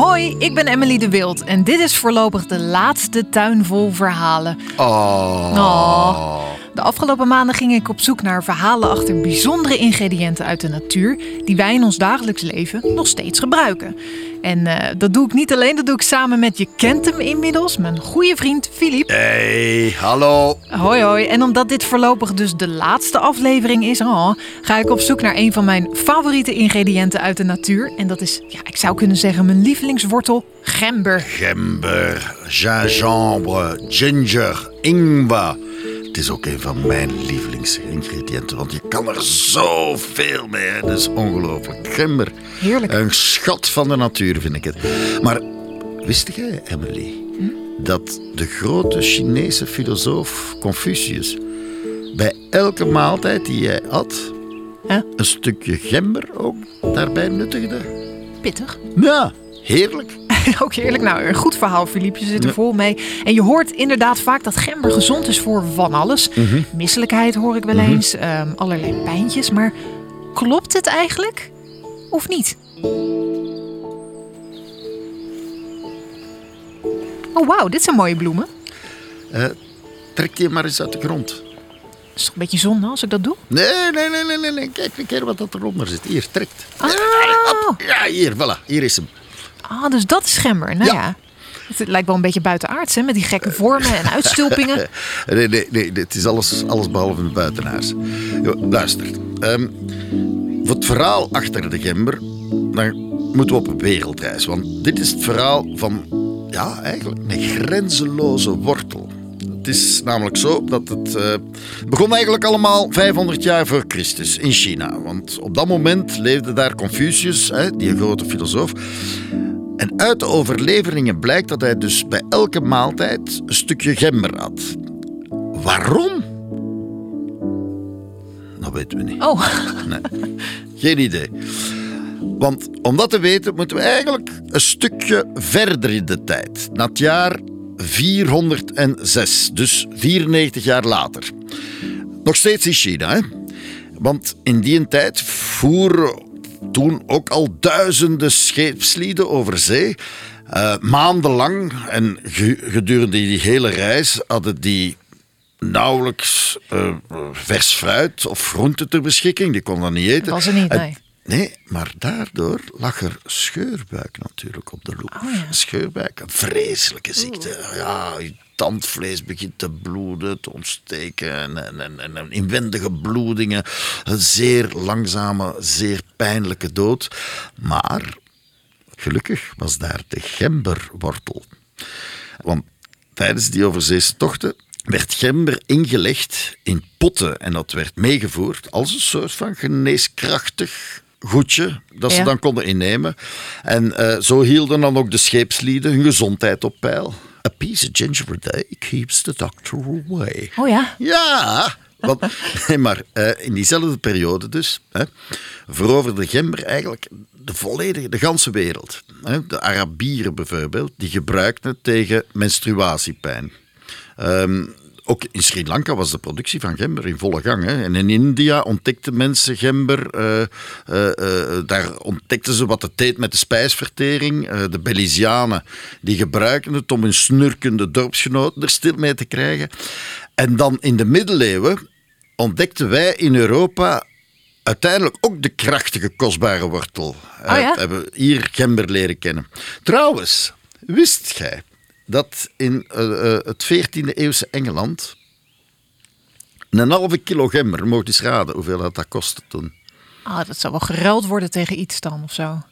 Hoi, ik ben Emily de Wild en dit is voorlopig de laatste tuin vol verhalen. Oh. Oh. De afgelopen maanden ging ik op zoek naar verhalen achter bijzondere ingrediënten uit de natuur die wij in ons dagelijks leven nog steeds gebruiken. En eh, dat doe ik niet alleen, dat doe ik samen met, je kent hem inmiddels, mijn goede vriend Filip. Hey, hallo. Hoi hoi, en omdat dit voorlopig dus de laatste aflevering is, oh, ga ik op zoek naar een van mijn favoriete ingrediënten uit de natuur. En dat is, ja, ik zou kunnen zeggen, mijn lievelingswortel, gember. Gember, gingembre, ginger, ingwer. Het is ook een van mijn lievelingsingrediënten, want je kan er zoveel mee. Dat is ongelooflijk. Gember. Heerlijk. Een schat van de natuur, vind ik het. Maar wist jij, Emily, dat de grote Chinese filosoof Confucius bij elke maaltijd die hij at, Huh? een stukje gember ook daarbij nuttigde? Pittig. Ja, heerlijk. Ook heerlijk. Nou, een goed verhaal, Filip. Je zit er vol mee. En je hoort inderdaad vaak dat gember gezond is voor van alles. Misselijkheid hoor ik wel eens. ehm, allerlei pijntjes. Maar klopt het eigenlijk? Of niet? Oh, wauw. Dit zijn mooie bloemen. Eh, trek die maar eens uit de grond. is toch een beetje zonde als ik dat doe? Nee, nee, nee, nee, nee, nee. Kijk een keer wat dat eronder zit. Hier, trekt. Ah, Ja, hier, voilà. Hier is hem. Ah dus dat is gember. Nou ja. Ja. Het lijkt wel een beetje buitenaards, hè? Met die gekke vormen en uitstulpingen. Nee, nee, nee. Het is alles, alles behalve. Jo, luister. ehm, voor het verhaal achter de gember, dan moeten we op een wereldreis. Want dit is het verhaal van, ja, eigenlijk een grenzeloze wortel. Het is namelijk zo dat het eh, begon eigenlijk allemaal 500 jaar voor Christus in China. Want op dat moment leefde daar Confucius, hè, die grote filosoof. En uit de overleveringen blijkt dat hij dus bij elke maaltijd een stukje gember had. Waarom? Dat weten we niet. Oh, Nee. Geen idee. Want om dat te weten moeten we eigenlijk een stukje verder in de tijd. Naar het jaar 406, dus 94 jaar later. Nog steeds in China, hè? Want in die tijd voeren toen ook al duizenden scheepslieden over zee. Eh, maandenlang en ge- gedurende die hele reis hadden die nauwelijks eh, vers fruit of groente ter beschikking. Die konden dat niet eten. was er niet, nee. Nee, maar daardoor lag er scheurbuik natuurlijk op de loer. Oh ja. Scheurbuik, een vreselijke ziekte. Ja, tandvlees begint te bloeden, te ontsteken en, en, en, en- en inwendige bloedingen. Een zeer langzame, zeer pijnlijke dood. Maar gelukkig was daar de gemberwortel. Want tijdens die overzeese tochten werd gember ingelegd in potten en dat werd meegevoerd als een soort van geneeskrachtig goedje dat ze Ja. dan konden innemen. En eh, zo hielden dan ook de scheepslieden hun gezondheid op peil. A piece of ginger a day keeps the doctor away. oh ja. Ja, want, maar eh, in diezelfde periode dus hè, veroverde gember eigenlijk de volledige, de ganse wereld. Hè. De Arabieren bijvoorbeeld, die gebruikten het tegen menstruatiepijn. Ehm, ook in Sri Lanka was de productie van gember in volle gang. Hè. En in India ontdekten mensen gember. eh, eh, eh, daar ontdekten ze wat het deed met de spijsvertering. De Belizianen die gebruikten het om hun snurkende dorpsgenoten er stil mee te krijgen. En dan in de middeleeuwen ontdekten wij in Europa uiteindelijk ook de krachtige, kostbare wortel. Oh ja? Hebben we hier gember leren kennen. Trouwens, wist jij dat in eh, eh, het 14e eeuwse Engeland een halve kilo gember, mocht eens raden hoeveel dat, dat kostte toen? Ah, dat zou wel geruild worden tegen iets dan of zo.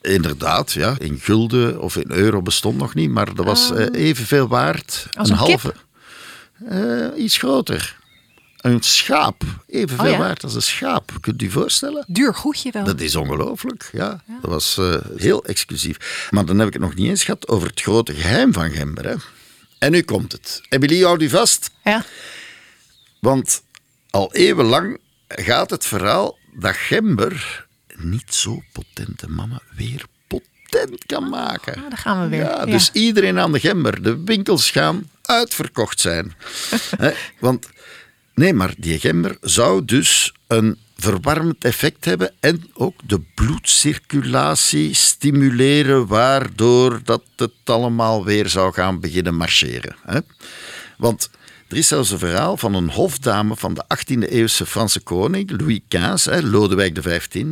Inderdaad, ja. In gulden of in euro bestond nog niet, maar dat was eh, evenveel waard. Als een een kip? halve. Iets groter. Een schaap. Evenveel Oh ja? waard als een schaap. Kunt u je voorstellen? Duur goedje wel. Dat is ongelooflijk, ja. Dat was eh, heel exclusief. Maar dan heb ik het nog niet eens gehad over het grote geheim van gember. Hè. En nu komt het. Emily, houd u vast. Ja. Want al eeuwenlang gaat het verhaal dat gember niet zo potente mama weer potent kan maken. Ah, daar gaan we weer. Ja, Ja. dus iedereen aan de gember. De winkels gaan uitverkocht zijn. Hè, Want nee, maar die gember zou dus een verwarmend effect hebben en ook de bloedcirculatie stimuleren, waardoor dat het allemaal weer zou gaan beginnen marcheren. Hè? Want er is zelfs een verhaal van een hofdame van de 18e-eeuwse Franse koning, Louis XV, hè, Lodewijk XV,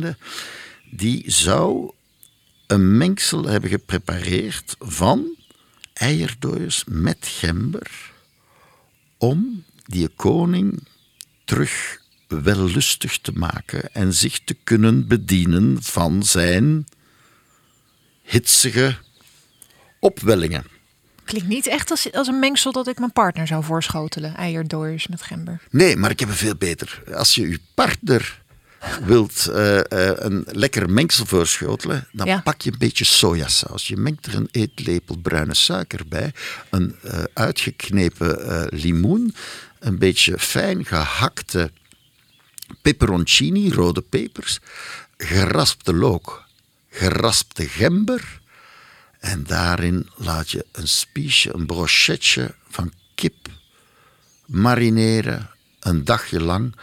die zou een mengsel hebben geprepareerd van eierdooiers met gember om die koning terug wellustig te maken en zich te kunnen bedienen van zijn hitsige opwellingen. Klinkt niet echt als, als een mengsel dat ik mijn partner zou voorschotelen. Eierdooiers met gember. Nee, maar ik heb een veel beter. Als je je partner wilt uh, uh, een lekker mengsel voorschotelen, dan Ja. pak je een beetje sojasaus. Je mengt er een eetlepel bruine suiker bij, een uh, uitgeknepen limoen, een beetje fijn gehakte peperoncini, rode pepers, geraspte look, geraspte gember. En daarin laat je een spiesje, een brochetje van kip marineren, een dagje lang.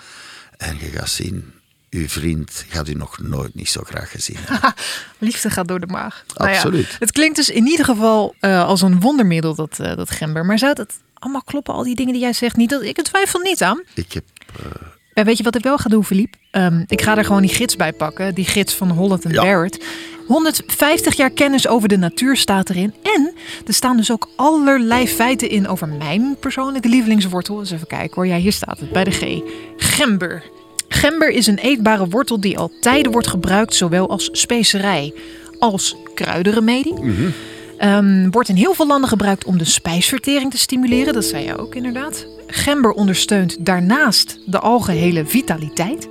En je gaat zien, uw vriend gaat u nog nooit niet zo graag gezien hebben. Liefde gaat door de maag. Nou ja, Absoluut. het klinkt dus in ieder geval uh, als een wondermiddel, dat, uh, dat gember. Maar zou dat allemaal kloppen, al die dingen die jij zegt? Niet, dat, ik twijfel niet aan. Ik heb... Uh... Ja, weet je wat ik wel ga doen, Philippe? Um, ik ga er gewoon die gids bij pakken. Die gids van Holland en Ja. Barrett. 150 jaar kennis over de natuur staat erin. En er staan dus ook allerlei feiten in over mijn persoonlijke lievelingswortel. Eens even kijken hoor. Ja, hier staat het bij de G. Gember. Gember is een eetbare wortel die al tijden wordt gebruikt, zowel als specerij als kruidenremedie. Um, wordt in heel veel landen gebruikt om de spijsvertering te stimuleren. Dat zei je ook inderdaad. Gember ondersteunt daarnaast de algehele vitaliteit.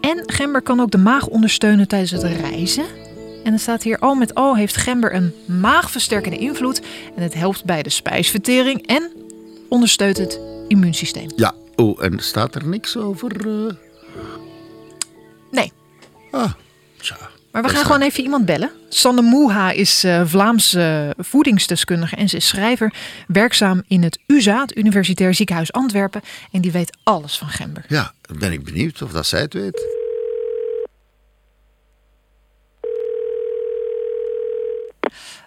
En gember kan ook de maag ondersteunen tijdens het reizen. En er staat hier al met al heeft gember een maagversterkende invloed. En het helpt bij de spijsvertering en ondersteunt het immuunsysteem. Ja, oh, en staat er niks over? Uh... Nee. Ah, tja. Maar we gaan gewoon even iemand bellen. Sanne Moeha is uh, Vlaamse voedingsdeskundige en ze is schrijver. Werkzaam in het UZA, het Universitair Ziekenhuis Antwerpen. En die weet alles van gember. Ja, dan ben ik benieuwd of dat zij het weet.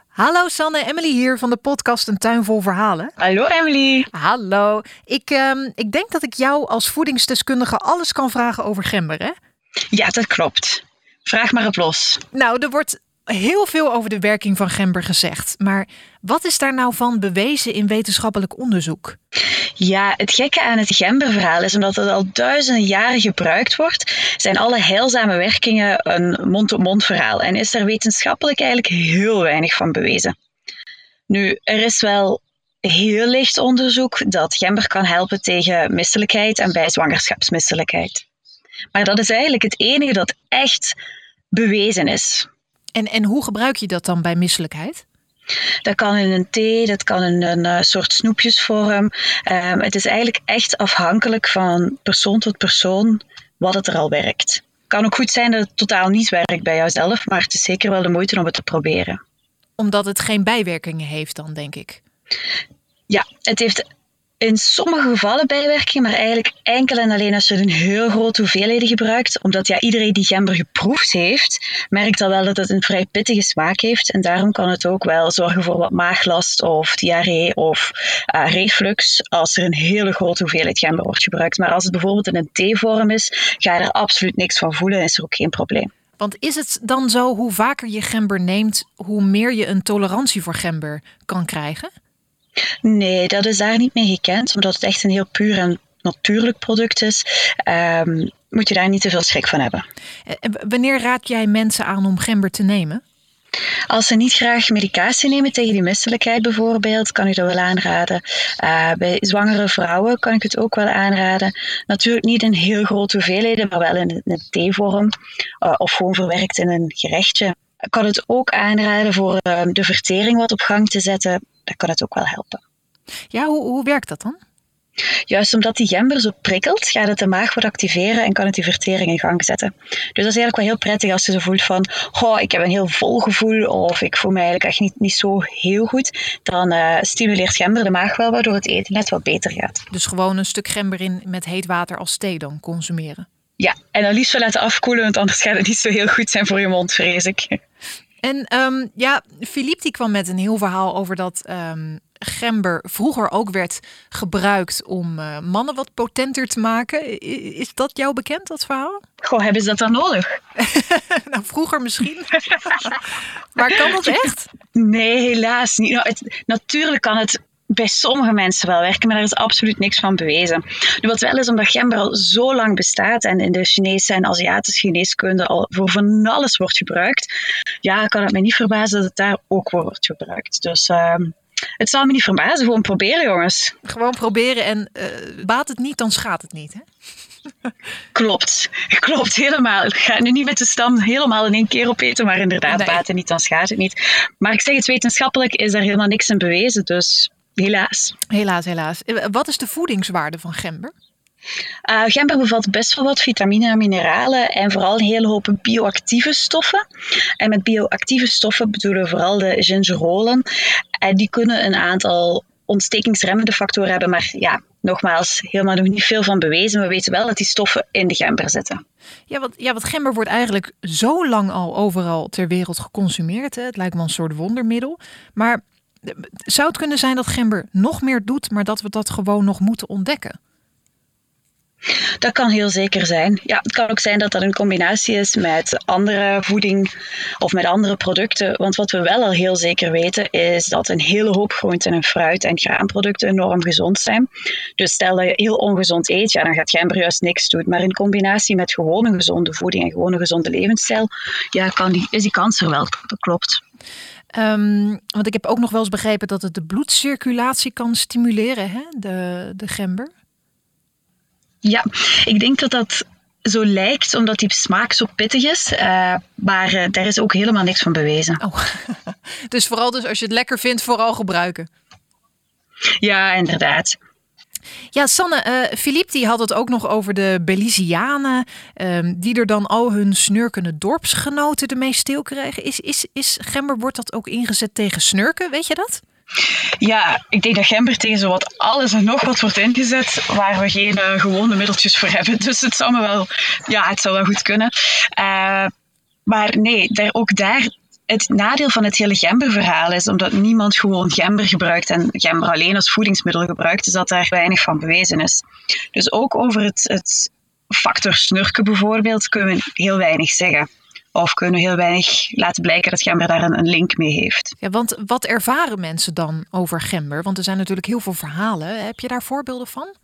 Hallo Sanne, Emily hier van de podcast Een Tuin Vol Verhalen. Hallo Emily. Hallo. Ik, um, ik denk dat ik jou als voedingsdeskundige alles kan vragen over gember, hè? Ja, dat klopt. Vraag maar op los. Nou, er wordt heel veel over de werking van gember gezegd. Maar wat is daar nou van bewezen in wetenschappelijk onderzoek? Ja, het gekke aan het gemberverhaal is omdat het al duizenden jaren gebruikt wordt, zijn alle heilzame werkingen een mond-op-mond verhaal en is er wetenschappelijk eigenlijk heel weinig van bewezen. Nu, er is wel heel licht onderzoek dat gember kan helpen tegen misselijkheid en bij zwangerschapsmisselijkheid. Maar dat is eigenlijk het enige dat echt bewezen is. En, en hoe gebruik je dat dan bij misselijkheid? Dat kan in een thee, dat kan in een uh, soort snoepjesvorm. Um, het is eigenlijk echt afhankelijk van persoon tot persoon wat het er al werkt. Het kan ook goed zijn dat het totaal niet werkt bij jouzelf, maar het is zeker wel de moeite om het te proberen. Omdat het geen bijwerkingen heeft dan, denk ik. Ja, het heeft in sommige gevallen bijwerkingen, maar eigenlijk enkel en alleen als je in heel grote hoeveelheden gebruikt. Omdat ja, iedereen die gember geproefd heeft, merkt al wel dat het een vrij pittige smaak heeft. En daarom kan het ook wel zorgen voor wat maaglast of diarree of uh, reflux als er een hele grote hoeveelheid gember wordt gebruikt. Maar als het bijvoorbeeld in een theevorm is, ga je er absoluut niks van voelen en is er ook geen probleem. Want is het dan zo, hoe vaker je gember neemt, hoe meer je een tolerantie voor gember kan krijgen? Nee, dat is daar niet mee gekend, omdat het echt een heel puur en natuurlijk product is. Um, moet je daar niet te veel schrik van hebben. En wanneer raad jij mensen aan om gember te nemen? Als ze niet graag medicatie nemen tegen die misselijkheid bijvoorbeeld, kan ik dat wel aanraden. Uh, bij zwangere vrouwen kan ik het ook wel aanraden. Natuurlijk niet in heel grote hoeveelheden, maar wel in een theevorm uh, of gewoon verwerkt in een gerechtje. Ik kan het ook aanraden voor uh, de vertering wat op gang te zetten. Dan kan het ook wel helpen. Ja, hoe, hoe werkt dat dan? Juist omdat die gember zo prikkelt, gaat het de maag wat activeren en kan het die vertering in gang zetten. Dus dat is eigenlijk wel heel prettig als je zo voelt van, oh, ik heb een heel vol gevoel of ik voel me eigenlijk echt niet, niet zo heel goed. Dan uh, stimuleert gember de maag wel, waardoor het eten net wat beter gaat. Dus gewoon een stuk gember in met heet water als thee dan consumeren? Ja, en dan liefst wel laten afkoelen, want anders gaat het niet zo heel goed zijn voor je mond, vrees ik. En um, ja, Philippe die kwam met een heel verhaal over dat um, gember vroeger ook werd gebruikt om uh, mannen wat potenter te maken. Is dat jou bekend, dat verhaal? Goh, hebben ze dat dan nodig? nou, vroeger misschien. maar kan dat echt? Nee, helaas niet. Nou, het, natuurlijk kan het bij sommige mensen wel werken, maar daar is absoluut niks van bewezen. Nu, wat wel is, omdat gember al zo lang bestaat en in de Chinese en Aziatische geneeskunde al voor van alles wordt gebruikt, ja, kan het me niet verbazen dat het daar ook voor wordt gebruikt. Dus uh, het zal me niet verbazen. Gewoon proberen, jongens. Gewoon proberen en uh, baat het niet, dan schaadt het niet, hè? Klopt, klopt helemaal. Ik ga nu niet met de stam helemaal in één keer opeten, maar inderdaad, nee. baat het niet, dan schaadt het niet. Maar ik zeg het wetenschappelijk is daar helemaal niks in bewezen, dus helaas. Helaas, helaas. Wat is de voedingswaarde van gember? Uh, gember bevat best wel wat vitamine en mineralen en vooral een hele hoop bioactieve stoffen. En met bioactieve stoffen bedoelen we vooral de gingerolen. En die kunnen een aantal ontstekingsremmende factoren hebben, maar ja, nogmaals, helemaal nog niet veel van bewezen. We weten wel dat die stoffen in de gember zitten. Ja, want, ja, want gember wordt eigenlijk zo lang al overal ter wereld geconsumeerd. Hè? Het lijkt me een soort wondermiddel. Maar zou het kunnen zijn dat gember nog meer doet, maar dat we dat gewoon nog moeten ontdekken? Dat kan heel zeker zijn. Ja, het kan ook zijn dat dat een combinatie is met andere voeding of met andere producten. Want wat we wel al heel zeker weten is dat een hele hoop groenten en fruit en graanproducten enorm gezond zijn. Dus stel dat je heel ongezond eet, ja, dan gaat gember juist niks doen. Maar in combinatie met gewone gezonde voeding en gewone gezonde levensstijl, ja, kan die, is die kans er wel. Dat klopt. Um, want ik heb ook nog wel eens begrepen dat het de bloedcirculatie kan stimuleren, hè? De, de gember. Ja, ik denk dat dat zo lijkt, omdat die smaak zo pittig is. Uh, maar uh, daar is ook helemaal niks van bewezen. Oh. dus vooral dus als je het lekker vindt, vooral gebruiken. Ja, inderdaad. Ja, Sanne, uh, Philippe die had het ook nog over de Belizianen, uh, die er dan al hun snurkende dorpsgenoten ermee stil kregen. Is, is, is gember, wordt dat ook ingezet tegen snurken, weet je dat? Ja, ik denk dat gember tegen zowat alles en nog wat wordt ingezet waar we geen uh, gewone middeltjes voor hebben. Dus het zou me wel, ja, het zou wel goed kunnen. Uh, maar nee, daar, ook daar het nadeel van het hele gemberverhaal is, omdat niemand gewoon gember gebruikt en gember alleen als voedingsmiddel gebruikt, is dat daar weinig van bewezen is. Dus ook over het, het factor snurken bijvoorbeeld kunnen we heel weinig zeggen. Of kunnen we heel weinig laten blijken dat gember daar een, een link mee heeft. Ja, want wat ervaren mensen dan over gember? Want er zijn natuurlijk heel veel verhalen. Heb je daar voorbeelden van?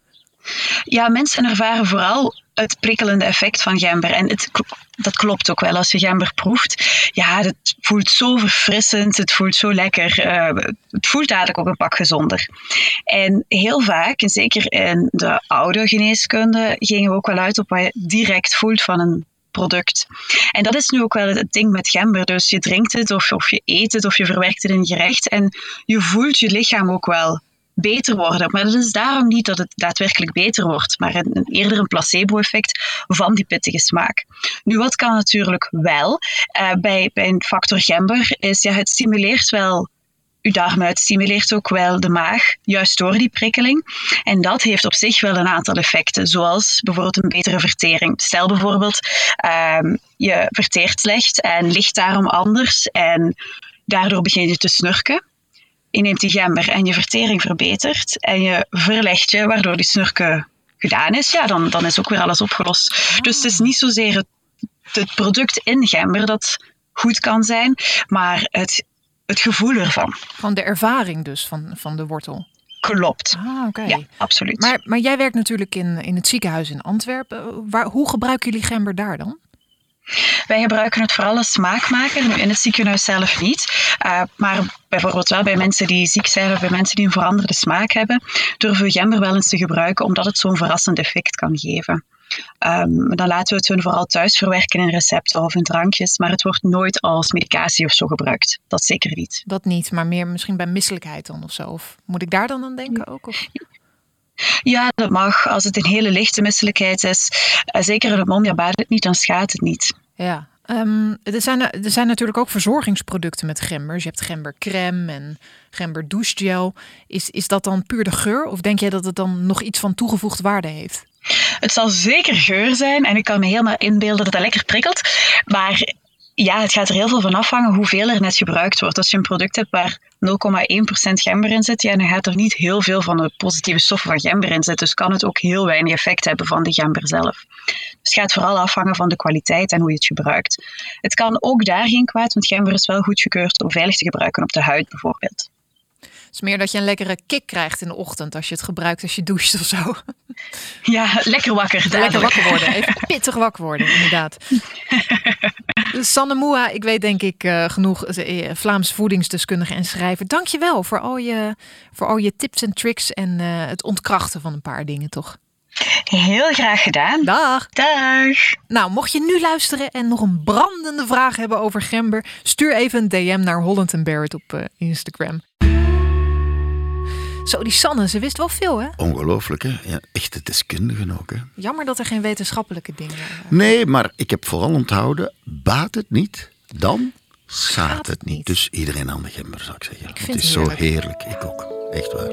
Ja, mensen ervaren vooral het prikkelende effect van gember. En het, dat klopt ook wel als je gember proeft. Ja, het voelt zo verfrissend, het voelt zo lekker. Uh, het voelt eigenlijk ook een pak gezonder. En heel vaak, en zeker in de oude geneeskunde, gingen we ook wel uit op wat je direct voelt van een product. En dat is nu ook wel het ding met gember. Dus je drinkt het of, of je eet het of je verwerkt het in een gerecht en je voelt je lichaam ook wel beter worden. Maar dat is daarom niet dat het daadwerkelijk beter wordt, maar een, eerder een placebo-effect van die pittige smaak. Nu, wat kan natuurlijk wel uh, bij, bij een factor gember, is ja, het stimuleert wel uw darm uit, stimuleert ook wel de maag, juist door die prikkeling. En dat heeft op zich wel een aantal effecten, zoals bijvoorbeeld een betere vertering. Stel bijvoorbeeld, um, je verteert slecht en ligt daarom anders en daardoor begin je te snurken je neemt die gember en je vertering verbetert en je verlegt je, waardoor die snurken gedaan is, ja, dan, dan is ook weer alles opgelost. Dus het is niet zozeer het, het product in gember dat goed kan zijn, maar het, het gevoel ervan. Van de ervaring dus, van, van de wortel. Klopt. Ah, oké. Ja, absoluut. Maar, maar jij werkt natuurlijk in, in het ziekenhuis in Antwerpen. Waar, hoe gebruiken jullie gember daar dan? Wij gebruiken het vooral als smaakmaker, nu in het ziekenhuis zelf niet. Uh, maar bijvoorbeeld wel bij mensen die ziek zijn of bij mensen die een veranderde smaak hebben, durven we gember wel eens te gebruiken, omdat het zo'n verrassend effect kan geven. Um, dan laten we het hun vooral thuis verwerken in recepten of in drankjes, maar het wordt nooit als medicatie of zo gebruikt. Dat zeker niet. Dat niet, maar meer misschien bij misselijkheid dan of zo. Of moet ik daar dan aan denken ook? Of? Ja, dat mag. Als het een hele lichte misselijkheid is, uh, zeker in het mond, ja, baat het niet, dan schaadt het niet. Ja, um, er, zijn, er zijn natuurlijk ook verzorgingsproducten met gember. Dus je hebt gembercrème en gember douchegel. Is, is dat dan puur de geur? Of denk jij dat het dan nog iets van toegevoegde waarde heeft? Het zal zeker geur zijn en ik kan me helemaal inbeelden dat het lekker prikkelt. Maar ja, het gaat er heel veel van afhangen hoeveel er net gebruikt wordt. Als je een product hebt waar 0,1% gember in zit, ja, dan gaat er niet heel veel van de positieve stoffen van gember in zitten. Dus kan het ook heel weinig effect hebben van de gember zelf. Dus het gaat vooral afhangen van de kwaliteit en hoe je het gebruikt. Het kan ook daar geen kwaad, want gember is wel goedgekeurd om veilig te gebruiken op de huid bijvoorbeeld. Het is meer dat je een lekkere kick krijgt in de ochtend als je het gebruikt als je doucht of zo. Ja, lekker wakker. Lekker wakker worden. Even pittig wakker worden, inderdaad. Sanne Moa, ik weet denk ik uh, genoeg uh, Vlaams voedingsdeskundige en schrijver. Dank je wel voor al je, voor al je tips en tricks en uh, het ontkrachten van een paar dingen, toch? Heel graag gedaan. Dag. Dag. Nou, mocht je nu luisteren en nog een brandende vraag hebben over gember, stuur even een DM naar Holland Barrett op Instagram. Zo, die Sanne, ze wist wel veel, hè? Ongelooflijk, hè? Ja, echte deskundigen ook, hè? Jammer dat er geen wetenschappelijke dingen waren. Nee, maar ik heb vooral onthouden, baat het niet, dan schaadt het niet. Dus iedereen aan de gember, zou ik zeggen. Ik vind het is heerlijk. zo heerlijk, ik ook. Echt waar.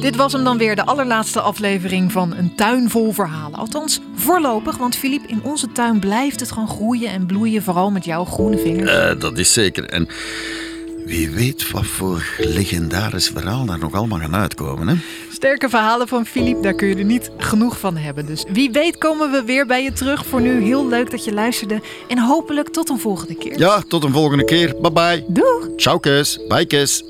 Dit was hem dan weer, de allerlaatste aflevering van Een Tuin Vol Verhalen. Althans, voorlopig, want Filip, in onze tuin blijft het gewoon groeien en bloeien, vooral met jouw groene vingers. Uh, dat is zeker. En wie weet wat voor legendarisch verhaal daar nog allemaal gaan uitkomen. Hè? Sterke verhalen van Filip, daar kun je er niet genoeg van hebben. Dus wie weet komen we weer bij je terug. Voor nu heel leuk dat je luisterde. En hopelijk tot een volgende keer. Ja, tot een volgende keer. Bye bye. Doeg. Ciao, Kes. Bye, Kes.